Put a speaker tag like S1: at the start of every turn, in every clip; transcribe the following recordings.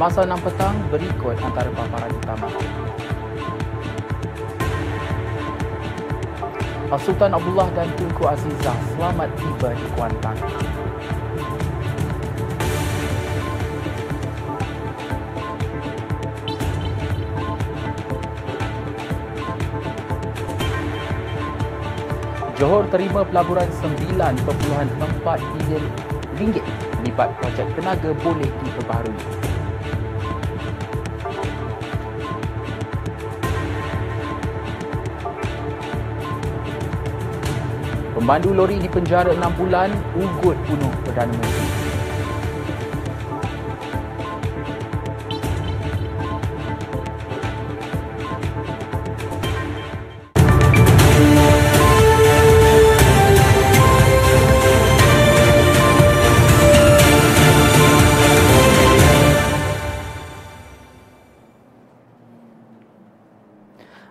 S1: Semasa 6 petang, berikut antara paparan utama. Sultan Abdullah dan Tunku Azizah selamat tiba di Kuantan. Johor terima pelaburan 9.4 bilion ringgit libat projek tenaga boleh diperbaharui. Pemandu lori di penjara 6 bulan ugut bunuh Perdana Menteri.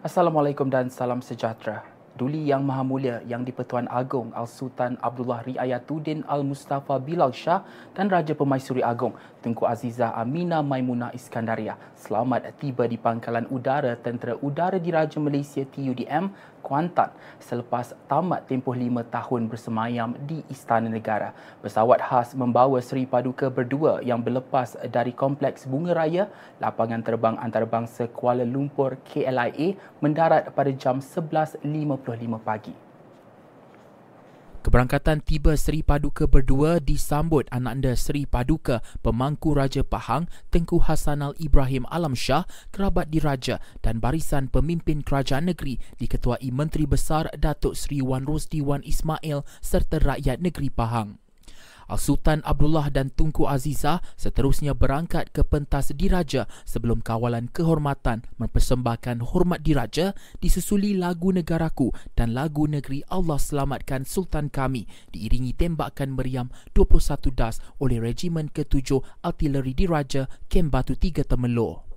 S1: Assalamualaikum dan salam sejahtera. Duli Yang Maha Mulia Yang di-Pertuan Agong Al-Sultan Abdullah Riayatuddin Al-Mustafa Bilal Shah dan Raja Pemaisuri Agong Tunku Azizah Amina Maimunah Iskandaria selamat tiba di Pangkalan Udara Tentera Udara Diraja Malaysia TUDM Kuantan selepas tamat tempoh lima tahun bersemayam di Istana Negara. Pesawat khas membawa Seri Paduka berdua yang berlepas dari Kompleks Bunga Raya, lapangan terbang antarabangsa Kuala Lumpur KLIA mendarat pada jam 11.55 pagi. Keberangkatan tiba Seri Paduka berdua disambut anak anda Seri Paduka Pemangku Raja Pahang Tengku Hasanal Ibrahim Alam Shah kerabat diraja dan barisan pemimpin kerajaan negeri diketuai Menteri Besar Datuk Seri Wan Rosdi Wan Ismail serta rakyat negeri Pahang. Al-Sultan Abdullah dan Tunku Azizah seterusnya berangkat ke pentas diraja sebelum kawalan kehormatan mempersembahkan hormat diraja disusuli lagu negaraku dan lagu negeri Allah selamatkan Sultan kami diiringi tembakan meriam 21 das oleh Regimen ke-7 Artileri Diraja Kem Batu 3 Temelur.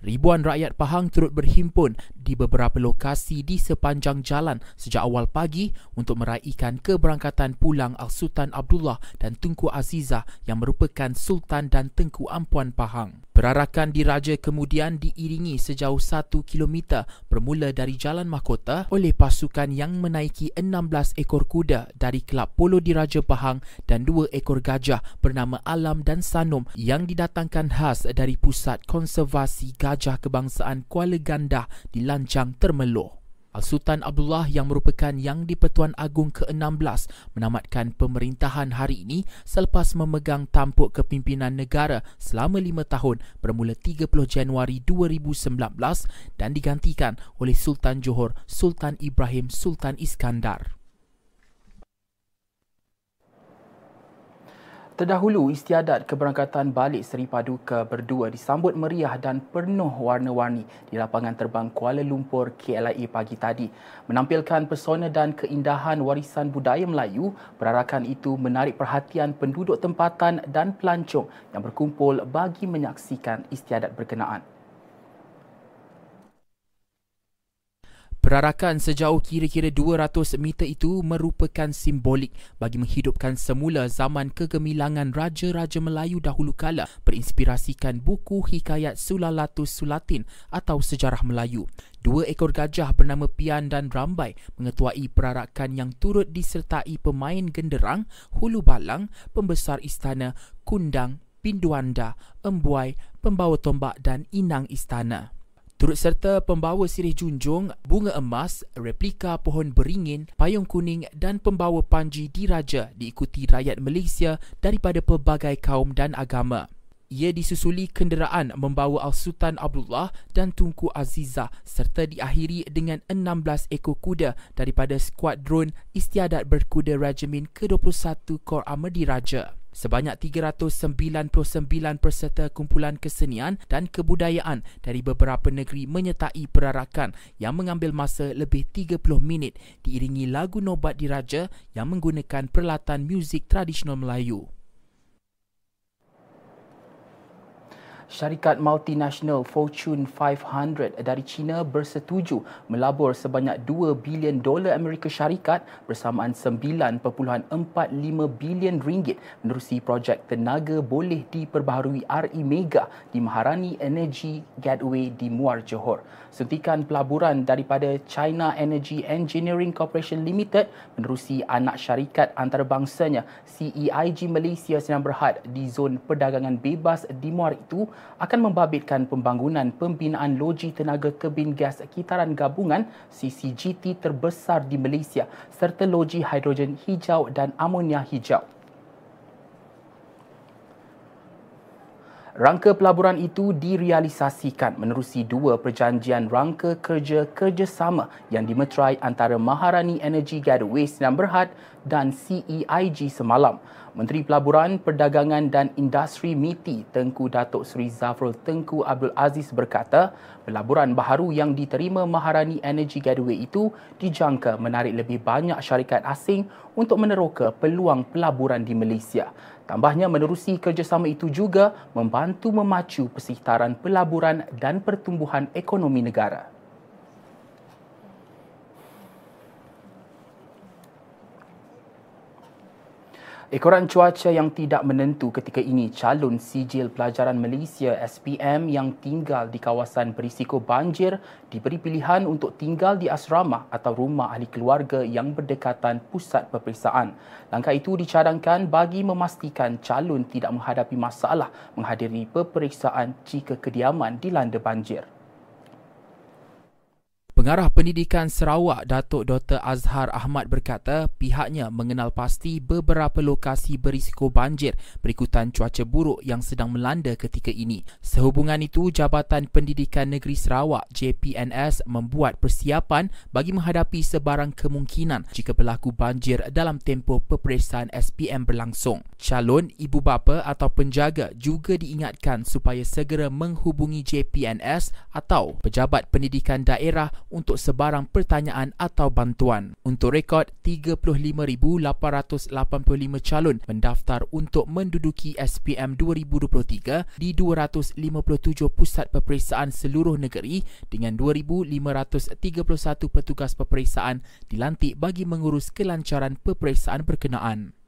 S1: Ribuan rakyat Pahang turut berhimpun di beberapa lokasi di sepanjang jalan sejak awal pagi untuk meraihkan keberangkatan pulang Al-Sultan Abdullah dan Tunku Azizah yang merupakan Sultan dan Tengku Ampuan Pahang. Perarakan diraja kemudian diiringi sejauh 1 km bermula dari Jalan Mahkota oleh pasukan yang menaiki 16 ekor kuda dari Kelab Polo Diraja Pahang dan 2 ekor gajah bernama Alam dan Sanom yang didatangkan khas dari Pusat Konservasi Gajah Kebangsaan Kuala Gandah di Lancang Termeloh. Al-Sultan Abdullah yang merupakan Yang di-Pertuan Agong ke-16 menamatkan pemerintahan hari ini selepas memegang tampuk kepimpinan negara selama lima tahun bermula 30 Januari 2019 dan digantikan oleh Sultan Johor Sultan Ibrahim Sultan Iskandar. Terdahulu, istiadat keberangkatan balik Seri Paduka berdua disambut meriah dan penuh warna-warni di lapangan terbang Kuala Lumpur KLIA pagi tadi. Menampilkan pesona dan keindahan warisan budaya Melayu, perarakan itu menarik perhatian penduduk tempatan dan pelancong yang berkumpul bagi menyaksikan istiadat berkenaan. Perarakan sejauh kira-kira 200 meter itu merupakan simbolik bagi menghidupkan semula zaman kegemilangan Raja-Raja Melayu dahulu kala berinspirasikan buku hikayat Sulalatus Sulatin atau Sejarah Melayu. Dua ekor gajah bernama Pian dan Rambai mengetuai perarakan yang turut disertai pemain genderang, hulu balang, pembesar istana, kundang, pinduanda, embuai, pembawa tombak dan inang istana. Turut serta pembawa sirih junjung, bunga emas, replika pohon beringin, payung kuning dan pembawa panji diraja diikuti rakyat Malaysia daripada pelbagai kaum dan agama. Ia disusuli kenderaan membawa Al-Sultan Abdullah dan Tunku Azizah serta diakhiri dengan 16 ekor kuda daripada skuadron istiadat berkuda Regimen ke-21 Kor Armada Diraja. Sebanyak 399 peserta kumpulan kesenian dan kebudayaan dari beberapa negeri menyertai perarakan yang mengambil masa lebih 30 minit diiringi lagu nobat diraja yang menggunakan peralatan muzik tradisional Melayu. Syarikat multinasional Fortune 500 dari China bersetuju melabur sebanyak 2 bilion dolar Amerika Syarikat bersamaan 9.45 bilion ringgit menerusi projek tenaga boleh diperbaharui RE Mega di Maharani Energy Gateway di Muar Johor. Suntikan pelaburan daripada China Energy Engineering Corporation Limited menerusi anak syarikat antarabangsanya CEIG Malaysia Senang Berhad di zon perdagangan bebas di Muar itu akan membabitkan pembangunan pembinaan loji tenaga kebin gas kitaran gabungan CCGT terbesar di Malaysia serta loji hidrogen hijau dan amonia hijau. Rangka pelaburan itu direalisasikan menerusi dua perjanjian rangka kerja kerjasama yang dimeterai antara Maharani Energy Gateway Sinan Berhad dan CEIG semalam. Menteri Pelaburan, Perdagangan dan Industri MITI Tengku Datuk Seri Zafrul Tengku Abdul Aziz berkata, pelaburan baharu yang diterima Maharani Energy Gateway itu dijangka menarik lebih banyak syarikat asing untuk meneroka peluang pelaburan di Malaysia. Tambahnya menerusi kerjasama itu juga membantu memacu persekitaran pelaburan dan pertumbuhan ekonomi negara. Ekoran cuaca yang tidak menentu ketika ini calon sijil pelajaran Malaysia SPM yang tinggal di kawasan berisiko banjir diberi pilihan untuk tinggal di asrama atau rumah ahli keluarga yang berdekatan pusat peperiksaan. Langkah itu dicadangkan bagi memastikan calon tidak menghadapi masalah menghadiri peperiksaan jika kediaman dilanda banjir. Pengarah Pendidikan Sarawak Datuk Dr Azhar Ahmad berkata pihaknya mengenal pasti beberapa lokasi berisiko banjir berikutan cuaca buruk yang sedang melanda ketika ini. Sehubungan itu Jabatan Pendidikan Negeri Sarawak JPNS membuat persiapan bagi menghadapi sebarang kemungkinan jika berlaku banjir dalam tempoh peperiksaan SPM berlangsung. Calon ibu bapa atau penjaga juga diingatkan supaya segera menghubungi JPNS atau Pejabat Pendidikan Daerah untuk sebarang pertanyaan atau bantuan. Untuk rekod, 35,885 calon mendaftar untuk menduduki SPM 2023 di 257 pusat peperiksaan seluruh negeri dengan 2,531 petugas peperiksaan dilantik bagi mengurus kelancaran peperiksaan berkenaan.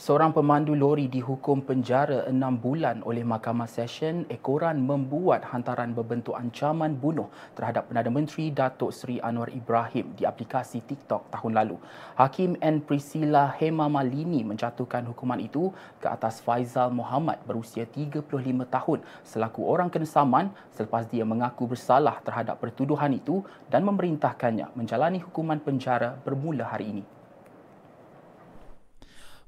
S1: Seorang pemandu lori dihukum penjara enam bulan oleh Mahkamah Session Ekoran membuat hantaran berbentuk ancaman bunuh terhadap Perdana Menteri Datuk Seri Anwar Ibrahim di aplikasi TikTok tahun lalu. Hakim N. Priscilla Hema Malini menjatuhkan hukuman itu ke atas Faizal Muhammad berusia 35 tahun selaku orang kenesaman selepas dia mengaku bersalah terhadap pertuduhan itu dan memerintahkannya menjalani hukuman penjara bermula hari ini.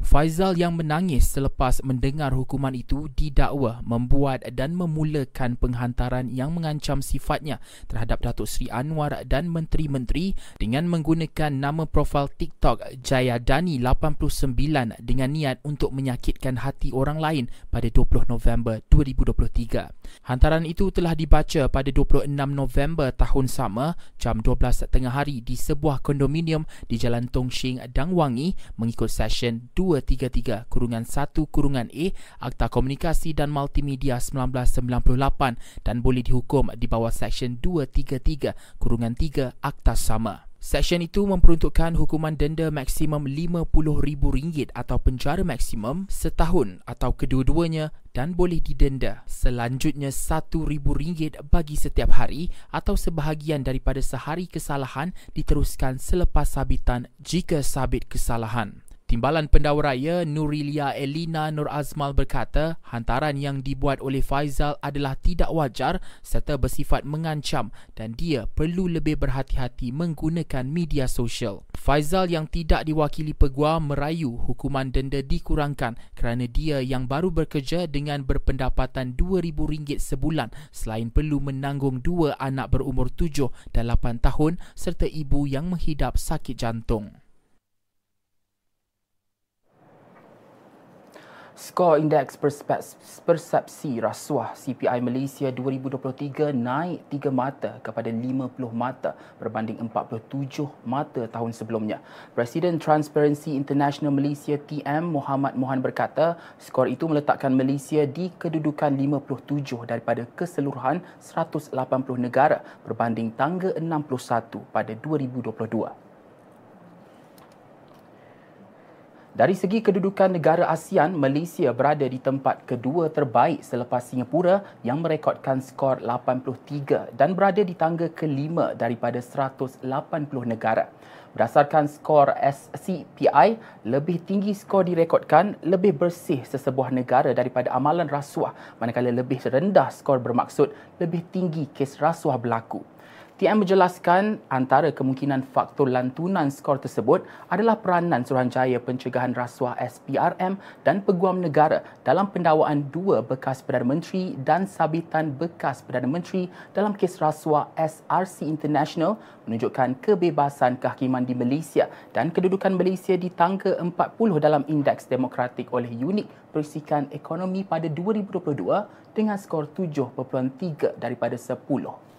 S1: Faizal yang menangis selepas mendengar hukuman itu didakwa membuat dan memulakan penghantaran yang mengancam sifatnya terhadap Datuk Seri Anwar dan menteri-menteri dengan menggunakan nama profil TikTok Jaya Dani 89 dengan niat untuk menyakitkan hati orang lain pada 20 November 2023. Hantaran itu telah dibaca pada 26 November tahun sama jam 12 tengah hari di sebuah kondominium di Jalan Tong Shing, Dangwangi mengikut session 2 233 kurungan 1 kurungan A Akta Komunikasi dan Multimedia 1998 dan boleh dihukum di bawah Seksyen 233 kurungan 3 Akta sama. Seksyen itu memperuntukkan hukuman denda maksimum RM50,000 atau penjara maksimum setahun atau kedua-duanya dan boleh didenda selanjutnya RM1,000 bagi setiap hari atau sebahagian daripada sehari kesalahan diteruskan selepas sabitan jika sabit kesalahan. Timbalan Pendakwa Raya Nurilia Elina Nur Azmal berkata hantaran yang dibuat oleh Faizal adalah tidak wajar serta bersifat mengancam dan dia perlu lebih berhati-hati menggunakan media sosial. Faizal yang tidak diwakili peguam merayu hukuman denda dikurangkan kerana dia yang baru bekerja dengan berpendapatan RM2,000 sebulan selain perlu menanggung dua anak berumur 7 dan 8 tahun serta ibu yang menghidap sakit jantung. Skor indeks persepsi rasuah CPI Malaysia 2023 naik 3 mata kepada 50 mata berbanding 47 mata tahun sebelumnya. Presiden Transparency International Malaysia TM Muhammad Mohan berkata, skor itu meletakkan Malaysia di kedudukan 57 daripada keseluruhan 180 negara berbanding tangga 61 pada 2022. Dari segi kedudukan negara ASEAN, Malaysia berada di tempat kedua terbaik selepas Singapura yang merekodkan skor 83 dan berada di tangga kelima daripada 180 negara. Berdasarkan skor SCPI, lebih tinggi skor direkodkan lebih bersih sesebuah negara daripada amalan rasuah manakala lebih rendah skor bermaksud lebih tinggi kes rasuah berlaku. TM menjelaskan antara kemungkinan faktor lantunan skor tersebut adalah peranan Suruhanjaya Pencegahan Rasuah SPRM dan Peguam Negara dalam pendakwaan dua bekas Perdana Menteri dan sabitan bekas Perdana Menteri dalam kes rasuah SRC International menunjukkan kebebasan kehakiman di Malaysia dan kedudukan Malaysia di tangga 40 dalam Indeks Demokratik oleh Unit Perisikan Ekonomi pada 2022 dengan skor 7.3 daripada 10.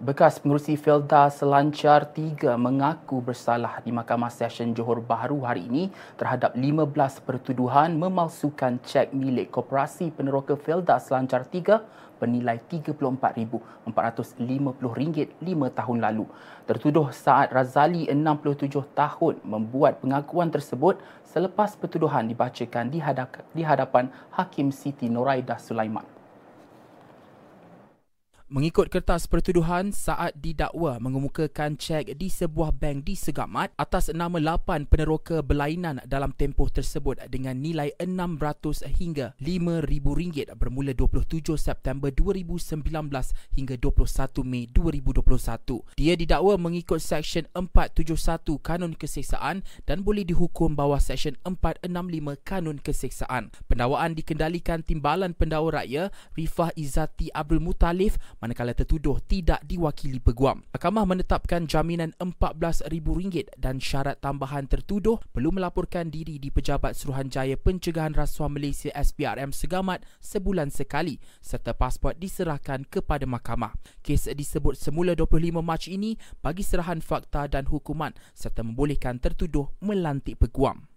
S1: Bekas pengurusi Felda Selancar 3 mengaku bersalah di Mahkamah Session Johor Bahru hari ini terhadap 15 pertuduhan memalsukan cek milik Koperasi Peneroka Felda Selancar 3 bernilai RM34,450 lima tahun lalu. Tertuduh saat Razali 67 tahun membuat pengakuan tersebut selepas pertuduhan dibacakan di hadapan Hakim Siti Noraidah Sulaiman. Mengikut kertas pertuduhan, saat didakwa mengemukakan cek di sebuah bank di Segamat atas nama 8 peneroka berlainan dalam tempoh tersebut dengan nilai 600 hingga RM5,000 bermula 27 September 2019 hingga 21 Mei 2021. Dia didakwa mengikut Seksyen 471 Kanun Keseksaan dan boleh dihukum bawah Seksyen 465 Kanun Keseksaan. Pendakwaan dikendalikan Timbalan Pendakwa Raya Rifah Izzati Abdul Mutalif manakala tertuduh tidak diwakili peguam. Mahkamah menetapkan jaminan RM14,000 dan syarat tambahan tertuduh perlu melaporkan diri di Pejabat Suruhanjaya Pencegahan Rasuah Malaysia SPRM Segamat sebulan sekali serta pasport diserahkan kepada mahkamah. Kes disebut semula 25 Mac ini bagi serahan fakta dan hukuman serta membolehkan tertuduh melantik peguam.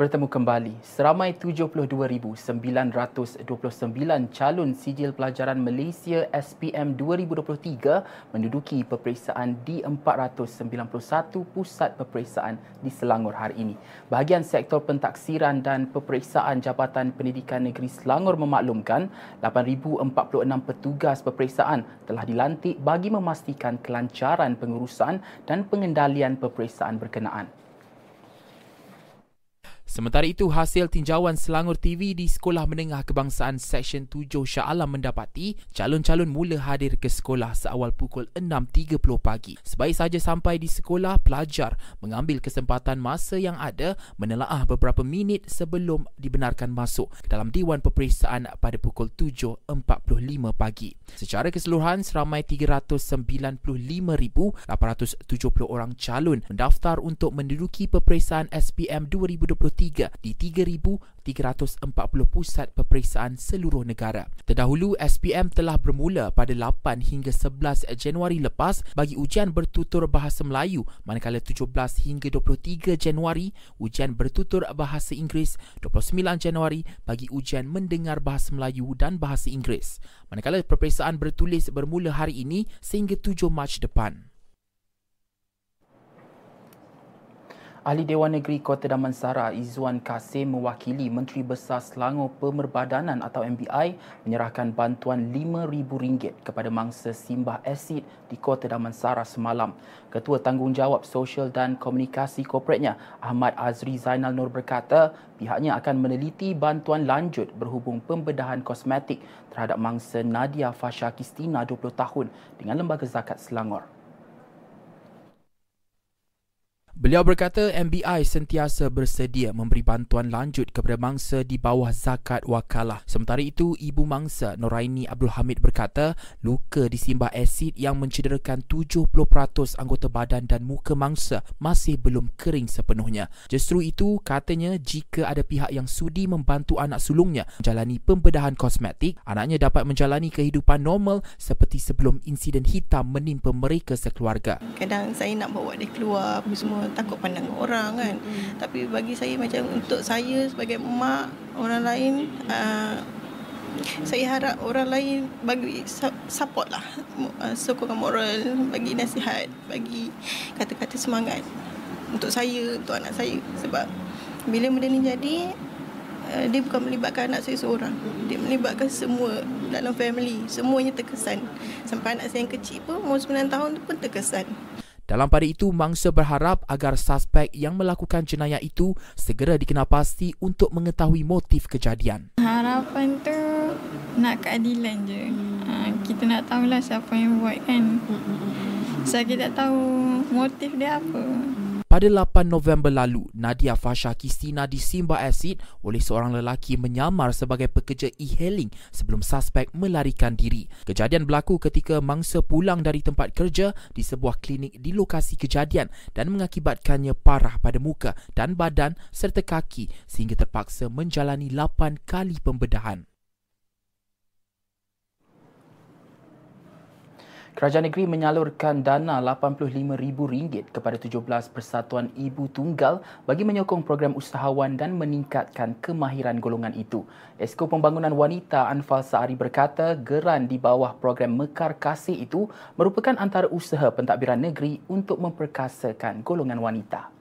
S1: Bertemu kembali. Seramai 72,929 calon sijil pelajaran Malaysia SPM 2023 menduduki peperiksaan di 491 pusat peperiksaan di Selangor hari ini. Bahagian sektor pentaksiran dan peperiksaan Jabatan Pendidikan Negeri Selangor memaklumkan 8,046 petugas peperiksaan telah dilantik bagi memastikan kelancaran pengurusan dan pengendalian peperiksaan berkenaan. Sementara itu, hasil tinjauan Selangor TV di Sekolah Menengah Kebangsaan Seksyen 7 Shah Alam mendapati calon-calon mula hadir ke sekolah seawal pukul 6.30 pagi. Sebaik saja sampai di sekolah, pelajar mengambil kesempatan masa yang ada menelaah beberapa minit sebelum dibenarkan masuk ke dalam Diwan Peperiksaan pada pukul 7.45 pagi. Secara keseluruhan, seramai 395,870 orang calon mendaftar untuk menduduki peperiksaan SPM 2023 di 3,340 pusat peperiksaan seluruh negara. Terdahulu, SPM telah bermula pada 8 hingga 11 Januari lepas bagi ujian bertutur bahasa Melayu manakala 17 hingga 23 Januari ujian bertutur bahasa Inggeris 29 Januari bagi ujian mendengar bahasa Melayu dan bahasa Inggeris. Manakala peperiksaan bertulis bermula hari ini sehingga 7 Mac depan. Ahli Dewan Negeri Kota Damansara Izzuan Kasim mewakili Menteri Besar Selangor Pemerbadanan atau MBI menyerahkan bantuan RM5,000 kepada mangsa simbah asid di Kota Damansara semalam. Ketua Tanggungjawab Sosial dan Komunikasi Korporatnya Ahmad Azri Zainal Nur berkata pihaknya akan meneliti bantuan lanjut berhubung pembedahan kosmetik terhadap mangsa Nadia Fasha Kistina 20 tahun dengan Lembaga Zakat Selangor. Beliau berkata MBI sentiasa bersedia memberi bantuan lanjut kepada mangsa di bawah zakat wakalah. Sementara itu, ibu mangsa Noraini Abdul Hamid berkata luka disimbah asid yang mencederakan 70% anggota badan dan muka mangsa masih belum kering sepenuhnya. Justru itu, katanya jika ada pihak yang sudi membantu anak sulungnya menjalani pembedahan kosmetik, anaknya dapat menjalani kehidupan normal seperti sebelum insiden hitam menimpa mereka sekeluarga.
S2: Kadang saya nak bawa dia keluar semua takut pandang orang kan. Mm-hmm. tapi bagi saya macam untuk saya sebagai mak orang lain uh, saya harap orang lain bagi support lah. Uh, sokongan moral bagi nasihat bagi kata-kata semangat untuk saya untuk anak saya. Sebab bila benda ni jadi uh, dia bukan melibatkan anak saya seorang. Dia melibatkan semua dalam family. Semuanya terkesan. Sampai anak saya yang kecil pun umur 9 tahun pun terkesan
S1: dalam pada itu, mangsa berharap agar suspek yang melakukan jenayah itu segera dikenapasti untuk mengetahui motif kejadian.
S3: Harapan tu nak keadilan je. Ha, kita nak tahulah siapa yang buat kan. Saya kita tahu motif dia apa.
S1: Pada 8 November lalu, Nadia Fasha Kistina disimbah asid oleh seorang lelaki menyamar sebagai pekerja e-hailing sebelum suspek melarikan diri. Kejadian berlaku ketika mangsa pulang dari tempat kerja di sebuah klinik di lokasi kejadian dan mengakibatkannya parah pada muka dan badan serta kaki sehingga terpaksa menjalani 8 kali pembedahan. Kerajaan negeri menyalurkan dana RM85,000 kepada 17 persatuan ibu tunggal bagi menyokong program usahawan dan meningkatkan kemahiran golongan itu. Esko Pembangunan Wanita Anfal Saari berkata geran di bawah program Mekar Kasih itu merupakan antara usaha pentadbiran negeri untuk memperkasakan golongan wanita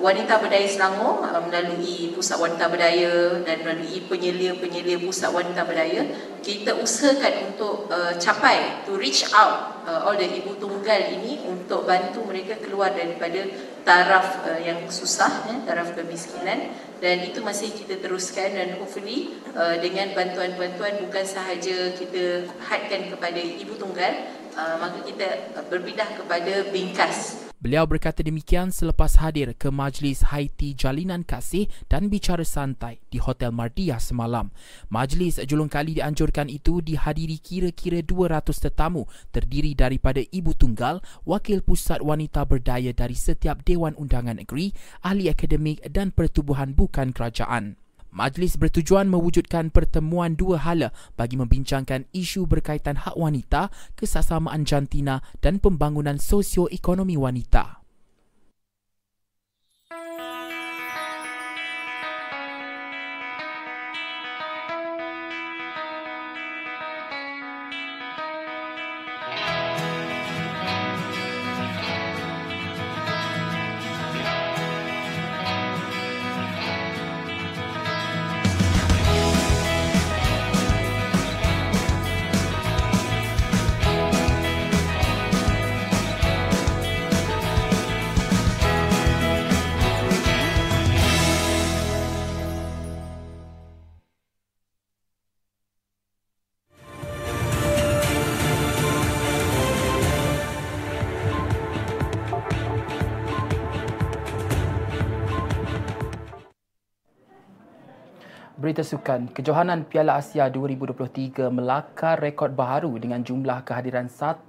S4: wanita berdaya Selangor uh, melalui pusat wanita berdaya dan melalui penyelia-penyelia pusat wanita berdaya kita usahakan untuk uh, capai to reach out uh, all the ibu tunggal ini untuk bantu mereka keluar daripada taraf uh, yang susah ya, taraf kemiskinan. Dan itu masih kita teruskan dan hopefully uh, dengan bantuan-bantuan bukan sahaja kita hadkan kepada ibu tunggal uh, maka kita berpindah kepada bingkas
S1: Beliau berkata demikian selepas hadir ke Majlis Haiti Jalinan Kasih dan bicara santai di Hotel Mardia semalam. Majlis julung kali dianjurkan itu dihadiri kira-kira 200 tetamu terdiri daripada ibu tunggal, wakil pusat wanita berdaya dari setiap Dewan Undangan Negeri, ahli akademik dan pertubuhan bukan kerajaan. Majlis bertujuan mewujudkan pertemuan dua hala bagi membincangkan isu berkaitan hak wanita, kesasamaan jantina dan pembangunan sosioekonomi wanita. Berita sukan, kejohanan Piala Asia 2023 melakar rekod baharu dengan jumlah kehadiran 1.06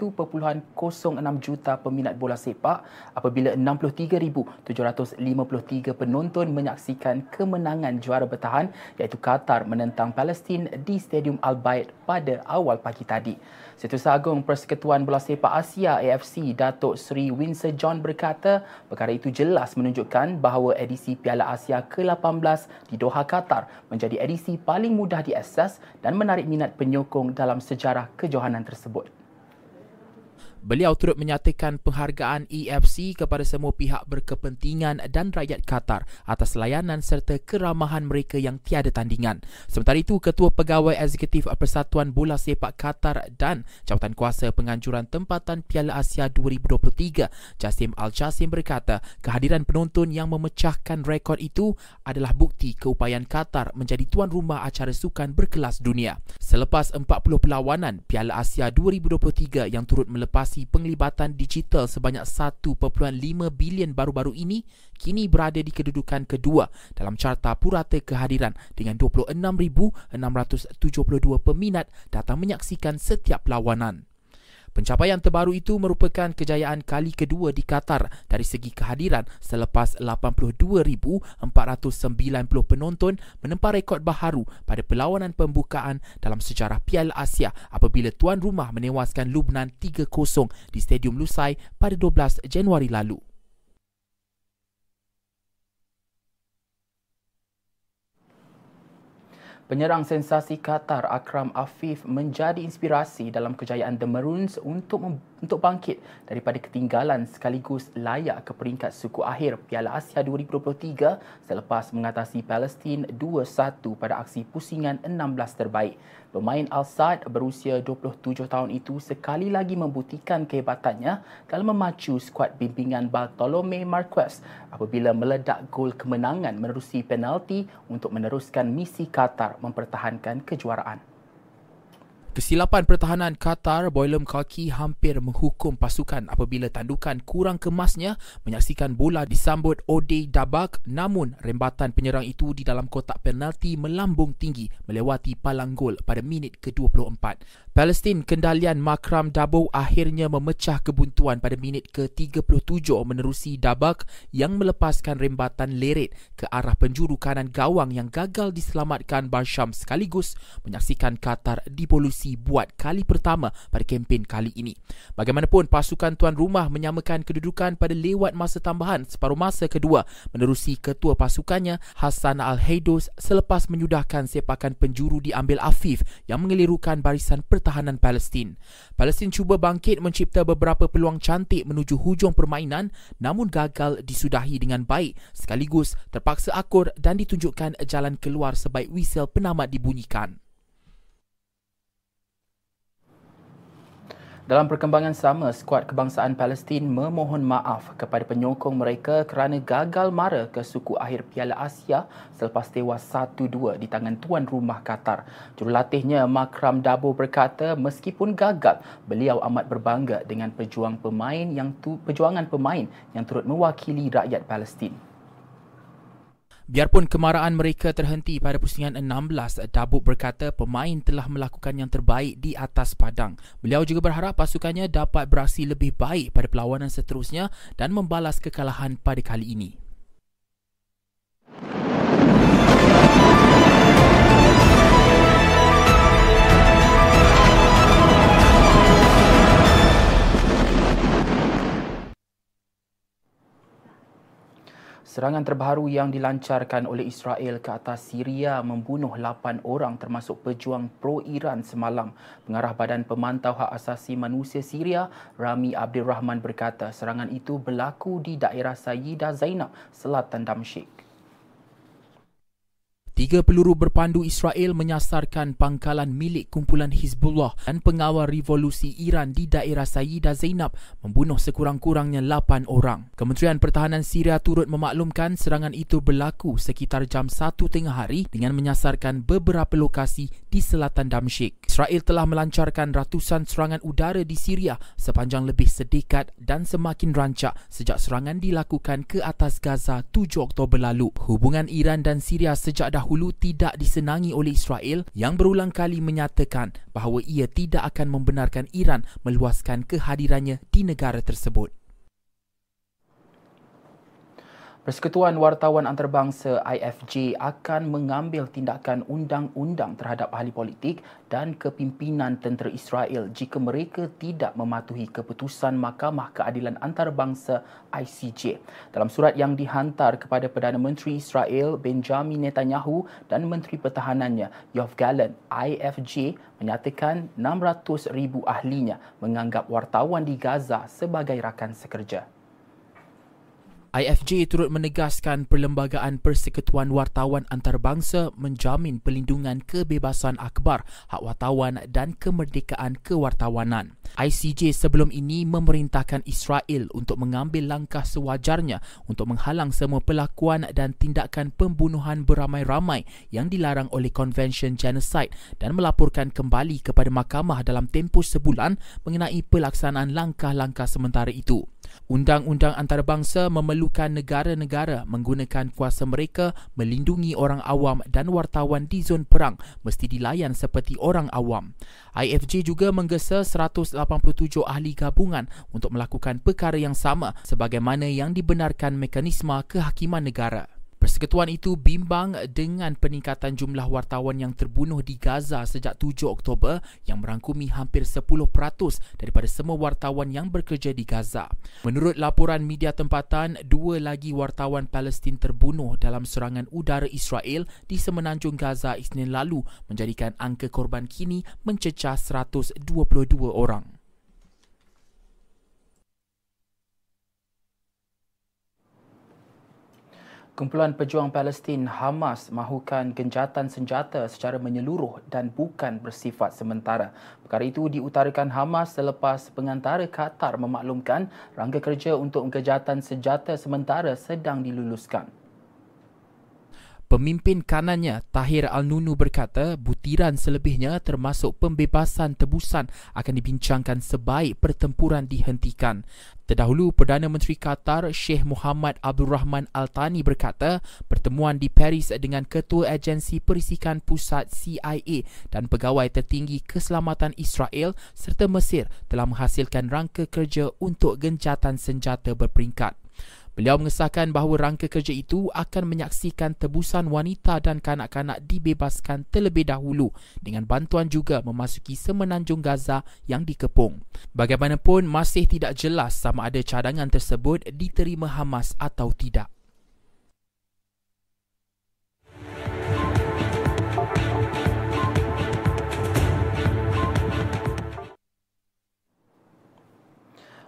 S1: juta peminat bola sepak apabila 63,753 penonton menyaksikan kemenangan juara bertahan iaitu Qatar menentang Palestin di Stadium Al-Bayt pada awal pagi tadi. Setiausaha Agung Persekutuan Bola Sepak Asia AFC Datuk Seri Winsor John berkata perkara itu jelas menunjukkan bahawa edisi Piala Asia ke-18 di Doha Qatar menjadi edisi paling mudah diakses dan menarik minat penyokong dalam sejarah kejohanan tersebut. Beliau turut menyatakan penghargaan EFC kepada semua pihak berkepentingan dan rakyat Qatar atas layanan serta keramahan mereka yang tiada tandingan. Sementara itu, Ketua Pegawai Eksekutif Persatuan Bola Sepak Qatar dan Jawatan Kuasa Penganjuran Tempatan Piala Asia 2023, Jasim Al-Jasim berkata, kehadiran penonton yang memecahkan rekod itu adalah bukti keupayaan Qatar menjadi tuan rumah acara sukan berkelas dunia. Selepas 40 perlawanan, Piala Asia 2023 yang turut melepas investasi penglibatan digital sebanyak 1.5 bilion baru-baru ini kini berada di kedudukan kedua dalam carta purata kehadiran dengan 26,672 peminat datang menyaksikan setiap perlawanan. Pencapaian terbaru itu merupakan kejayaan kali kedua di Qatar dari segi kehadiran selepas 82,490 penonton menempah rekod baharu pada perlawanan pembukaan dalam sejarah Piala Asia apabila tuan rumah menewaskan Lubnan 3-0 di Stadium Lusai pada 12 Januari lalu. Penyerang sensasi Qatar Akram Afif menjadi inspirasi dalam kejayaan The Maroons untuk untuk bangkit daripada ketinggalan sekaligus layak ke peringkat suku akhir Piala Asia 2023 selepas mengatasi Palestin 2-1 pada aksi pusingan 16 terbaik. Pemain Al-Sad berusia 27 tahun itu sekali lagi membuktikan kehebatannya dalam memacu skuad bimbingan Bartolome Marquez apabila meledak gol kemenangan menerusi penalti untuk meneruskan misi Qatar mempertahankan kejuaraan. Kesilapan pertahanan Qatar, Boylem Kaki hampir menghukum pasukan apabila tandukan kurang kemasnya menyaksikan bola disambut Ode Dabak namun rembatan penyerang itu di dalam kotak penalti melambung tinggi melewati palang gol pada minit ke-24. Palestin kendalian Makram Dabo akhirnya memecah kebuntuan pada minit ke-37 menerusi Dabak yang melepaskan rembatan leret ke arah penjuru kanan gawang yang gagal diselamatkan Barsham sekaligus menyaksikan Qatar dipolusi Chelsea buat kali pertama pada kempen kali ini. Bagaimanapun, pasukan tuan rumah menyamakan kedudukan pada lewat masa tambahan separuh masa kedua menerusi ketua pasukannya Hassan Al-Haidos selepas menyudahkan sepakan penjuru diambil Afif yang mengelirukan barisan pertahanan Palestin. Palestin cuba bangkit mencipta beberapa peluang cantik menuju hujung permainan namun gagal disudahi dengan baik sekaligus terpaksa akur dan ditunjukkan jalan keluar sebaik whistle penamat dibunyikan. Dalam perkembangan sama, skuad kebangsaan Palestin memohon maaf kepada penyokong mereka kerana gagal mara ke suku akhir Piala Asia selepas tewas 1-2 di tangan tuan rumah Qatar. Jurulatihnya Makram Dabo berkata meskipun gagal, beliau amat berbangga dengan perjuang pemain yang tu, perjuangan pemain yang turut mewakili rakyat Palestin. Biarpun kemarahan mereka terhenti pada pusingan 16, Dabuk berkata pemain telah melakukan yang terbaik di atas padang. Beliau juga berharap pasukannya dapat beraksi lebih baik pada perlawanan seterusnya dan membalas kekalahan pada kali ini. Serangan terbaru yang dilancarkan oleh Israel ke atas Syria membunuh 8 orang termasuk pejuang pro-Iran semalam. Pengarah Badan Pemantau Hak Asasi Manusia Syria, Rami Abdul Rahman berkata serangan itu berlaku di daerah Sayyidah Zainab, selatan Damsyik. Tiga peluru berpandu Israel menyasarkan pangkalan milik kumpulan Hizbullah dan pengawal revolusi Iran di daerah Sayyidah Zainab membunuh sekurang-kurangnya 8 orang. Kementerian Pertahanan Syria turut memaklumkan serangan itu berlaku sekitar jam 1 tengah hari dengan menyasarkan beberapa lokasi di selatan Damsyik. Israel telah melancarkan ratusan serangan udara di Syria sepanjang lebih sedekat dan semakin rancak sejak serangan dilakukan ke atas Gaza 7 Oktober lalu. Hubungan Iran dan Syria sejak dahulu dahulu tidak disenangi oleh Israel yang berulang kali menyatakan bahawa ia tidak akan membenarkan Iran meluaskan kehadirannya di negara tersebut. Persekutuan Wartawan Antarabangsa IFJ akan mengambil tindakan undang-undang terhadap ahli politik dan kepimpinan tentera Israel jika mereka tidak mematuhi keputusan Mahkamah Keadilan Antarabangsa ICJ. Dalam surat yang dihantar kepada Perdana Menteri Israel Benjamin Netanyahu dan Menteri Pertahanannya Yoav Gallant, IFJ menyatakan 600,000 ahlinya menganggap wartawan di Gaza sebagai rakan sekerja. IFJ turut menegaskan Perlembagaan Persekutuan Wartawan Antarabangsa menjamin pelindungan kebebasan akbar, hak wartawan dan kemerdekaan kewartawanan. ICJ sebelum ini memerintahkan Israel untuk mengambil langkah sewajarnya untuk menghalang semua pelakuan dan tindakan pembunuhan beramai-ramai yang dilarang oleh Convention Genocide dan melaporkan kembali kepada mahkamah dalam tempoh sebulan mengenai pelaksanaan langkah-langkah sementara itu. Undang-undang antarabangsa memerlukan negara-negara menggunakan kuasa mereka melindungi orang awam dan wartawan di zon perang mesti dilayan seperti orang awam. IFJ juga menggesa 187 ahli gabungan untuk melakukan perkara yang sama sebagaimana yang dibenarkan mekanisme kehakiman negara. Persekutuan itu bimbang dengan peningkatan jumlah wartawan yang terbunuh di Gaza sejak 7 Oktober yang merangkumi hampir 10% daripada semua wartawan yang bekerja di Gaza. Menurut laporan media tempatan, dua lagi wartawan Palestin terbunuh dalam serangan udara Israel di semenanjung Gaza Isnin lalu menjadikan angka korban kini mencecah 122 orang. Kumpulan Pejuang Palestin Hamas mahukan genjatan senjata secara menyeluruh dan bukan bersifat sementara. Perkara itu diutarakan Hamas selepas pengantara Qatar memaklumkan rangka kerja untuk genjatan senjata sementara sedang diluluskan. Pemimpin kanannya, Tahir Al-Nunu berkata butiran selebihnya termasuk pembebasan tebusan akan dibincangkan sebaik pertempuran dihentikan. Terdahulu, Perdana Menteri Qatar Sheikh Muhammad Abdul Rahman Al-Thani berkata pertemuan di Paris dengan Ketua Agensi Perisikan Pusat CIA dan pegawai tertinggi keselamatan Israel serta Mesir telah menghasilkan rangka kerja untuk gencatan senjata berperingkat. Beliau mengesahkan bahawa rangka kerja itu akan menyaksikan tebusan wanita dan kanak-kanak dibebaskan terlebih dahulu dengan bantuan juga memasuki semenanjung Gaza yang dikepung. Bagaimanapun masih tidak jelas sama ada cadangan tersebut diterima Hamas atau tidak.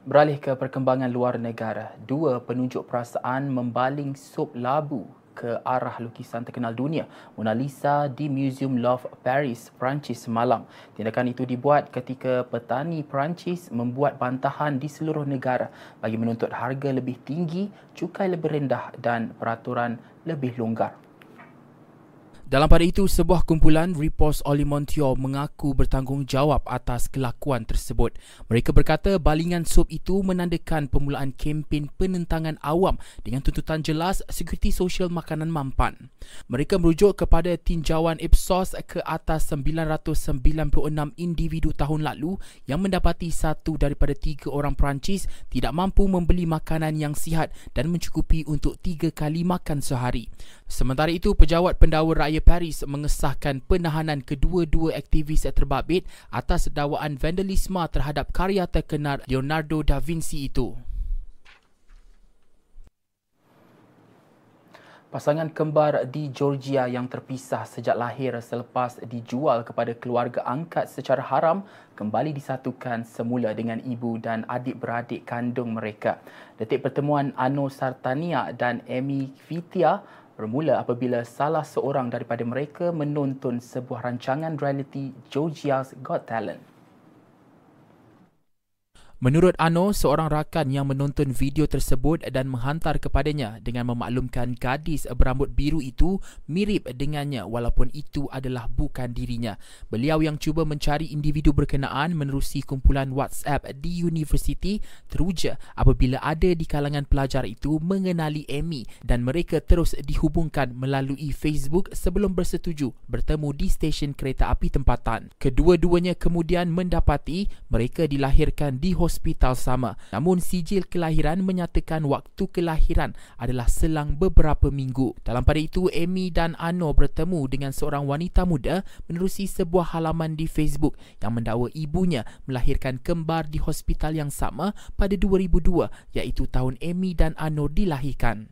S1: Beralih ke perkembangan luar negara, dua penunjuk perasaan membaling sup labu ke arah lukisan terkenal dunia Mona Lisa di Museum Louvre Paris, Perancis semalam. Tindakan itu dibuat ketika petani Perancis membuat bantahan di seluruh negara bagi menuntut harga lebih tinggi, cukai lebih rendah dan peraturan lebih longgar. Dalam pada itu, sebuah kumpulan Repos Olimontior mengaku bertanggungjawab atas kelakuan tersebut. Mereka berkata balingan sup itu menandakan permulaan kempen penentangan awam dengan tuntutan jelas sekuriti sosial makanan mampan. Mereka merujuk kepada tinjauan Ipsos ke atas 996 individu tahun lalu yang mendapati satu daripada tiga orang Perancis tidak mampu membeli makanan yang sihat dan mencukupi untuk tiga kali makan sehari. Sementara itu, Pejabat Pendakwa Raya Paris mengesahkan penahanan kedua-dua aktivis terbabit atas dakwaan vandalisme terhadap karya terkenal Leonardo da Vinci itu. Pasangan kembar di Georgia yang terpisah sejak lahir selepas dijual kepada keluarga angkat secara haram kembali disatukan semula dengan ibu dan adik-beradik kandung mereka. Detik pertemuan Ano Sartania dan Amy Vitia bermula apabila salah seorang daripada mereka menonton sebuah rancangan reality Georgia's Got Talent. Menurut Ano, seorang rakan yang menonton video tersebut dan menghantar kepadanya dengan memaklumkan gadis berambut biru itu mirip dengannya walaupun itu adalah bukan dirinya. Beliau yang cuba mencari individu berkenaan menerusi kumpulan WhatsApp di universiti teruja apabila ada di kalangan pelajar itu mengenali Amy dan mereka terus dihubungkan melalui Facebook sebelum bersetuju bertemu di stesen kereta api tempatan. Kedua-duanya kemudian mendapati mereka dilahirkan di hospital
S5: hospital sama. Namun sijil kelahiran menyatakan waktu kelahiran adalah selang beberapa minggu. Dalam pada itu, Amy dan Ano bertemu dengan seorang wanita muda menerusi sebuah halaman di Facebook yang mendakwa ibunya melahirkan kembar di hospital yang sama pada 2002 iaitu tahun Amy dan Ano dilahirkan.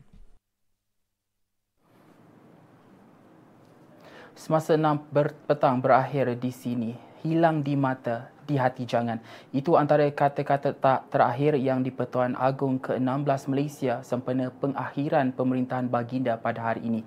S1: Semasa enam petang berakhir di sini, hilang di mata, di hati jangan. Itu antara kata-kata tak terakhir yang di Pertuan Agong ke-16 Malaysia sempena pengakhiran pemerintahan baginda pada hari ini.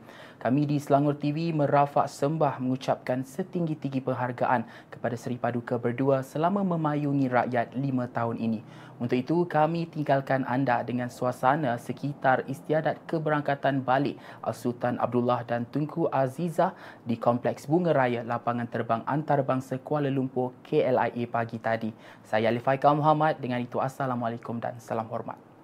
S1: Kami di Selangor TV merafak sembah mengucapkan setinggi-tinggi penghargaan kepada Seri Paduka berdua selama memayungi rakyat lima tahun ini. Untuk itu, kami tinggalkan anda dengan suasana sekitar istiadat keberangkatan balik Al-Sultan Abdullah dan Tunku Aziza di Kompleks Bunga Raya Lapangan Terbang Antarabangsa Kuala Lumpur KLIA pagi tadi. Saya Alif Muhammad dengan itu Assalamualaikum dan salam hormat.